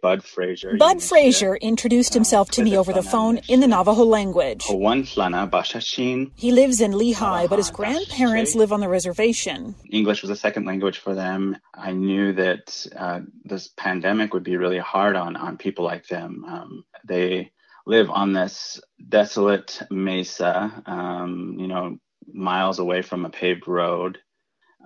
Bud Frazier. Bud Frazier introduced himself to me over the phone in the Navajo language. He lives in Lehi, but his grandparents live on the reservation. English was a second language for them. I knew that uh, this pandemic would be really hard on, on people like them. Um, they live on this desolate mesa, um, you know, miles away from a paved road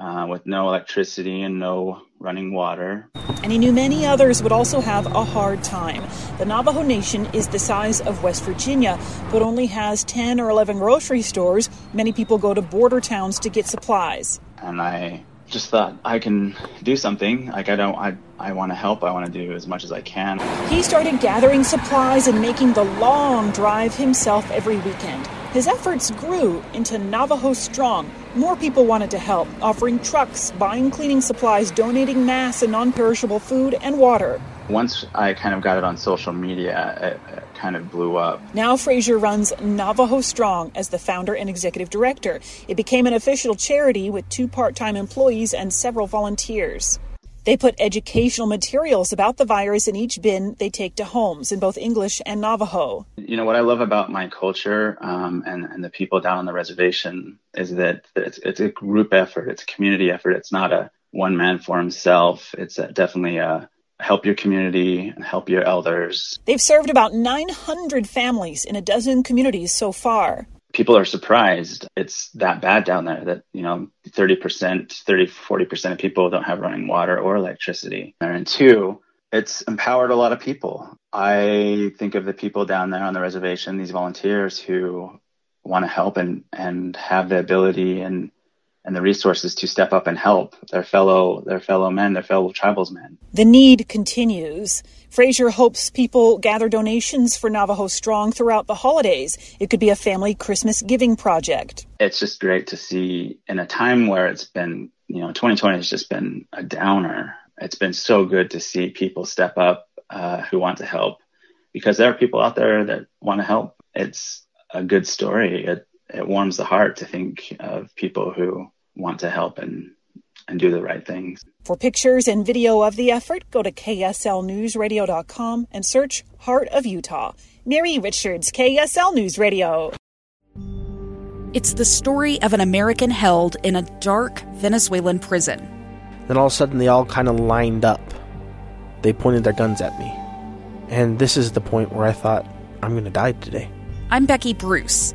uh, with no electricity and no running water. And he knew many others would also have a hard time. The Navajo Nation is the size of West Virginia, but only has 10 or 11 grocery stores. Many people go to border towns to get supplies. And I just thought I can do something. Like I don't, I, I want to help. I want to do as much as I can. He started gathering supplies and making the long drive himself every weekend. His efforts grew into Navajo Strong. More people wanted to help, offering trucks, buying cleaning supplies, donating mass and non perishable food and water. Once I kind of got it on social media, it, it kind of blew up. Now Frazier runs Navajo Strong as the founder and executive director. It became an official charity with two part time employees and several volunteers. They put educational materials about the virus in each bin they take to homes in both English and Navajo. You know, what I love about my culture um, and, and the people down on the reservation is that it's, it's a group effort, it's a community effort. It's not a one man for himself. It's a, definitely a help your community and help your elders. They've served about 900 families in a dozen communities so far people are surprised it's that bad down there that, you know, 30%, 30, 40% of people don't have running water or electricity. And two, it's empowered a lot of people. I think of the people down there on the reservation, these volunteers who want to help and, and have the ability and and the resources to step up and help their fellow their fellow men, their fellow tribesmen. The need continues. Frazier hopes people gather donations for Navajo Strong throughout the holidays. It could be a family Christmas giving project. It's just great to see in a time where it's been, you know, 2020 has just been a downer. It's been so good to see people step up uh, who want to help because there are people out there that want to help. It's a good story. It it warms the heart to think of people who want to help and and do the right things. For pictures and video of the effort, go to kslnewsradio.com and search Heart of Utah. Mary Richards, KSL News Radio. It's the story of an American held in a dark Venezuelan prison. Then all of a sudden, they all kind of lined up. They pointed their guns at me. And this is the point where I thought, I'm going to die today. I'm Becky Bruce.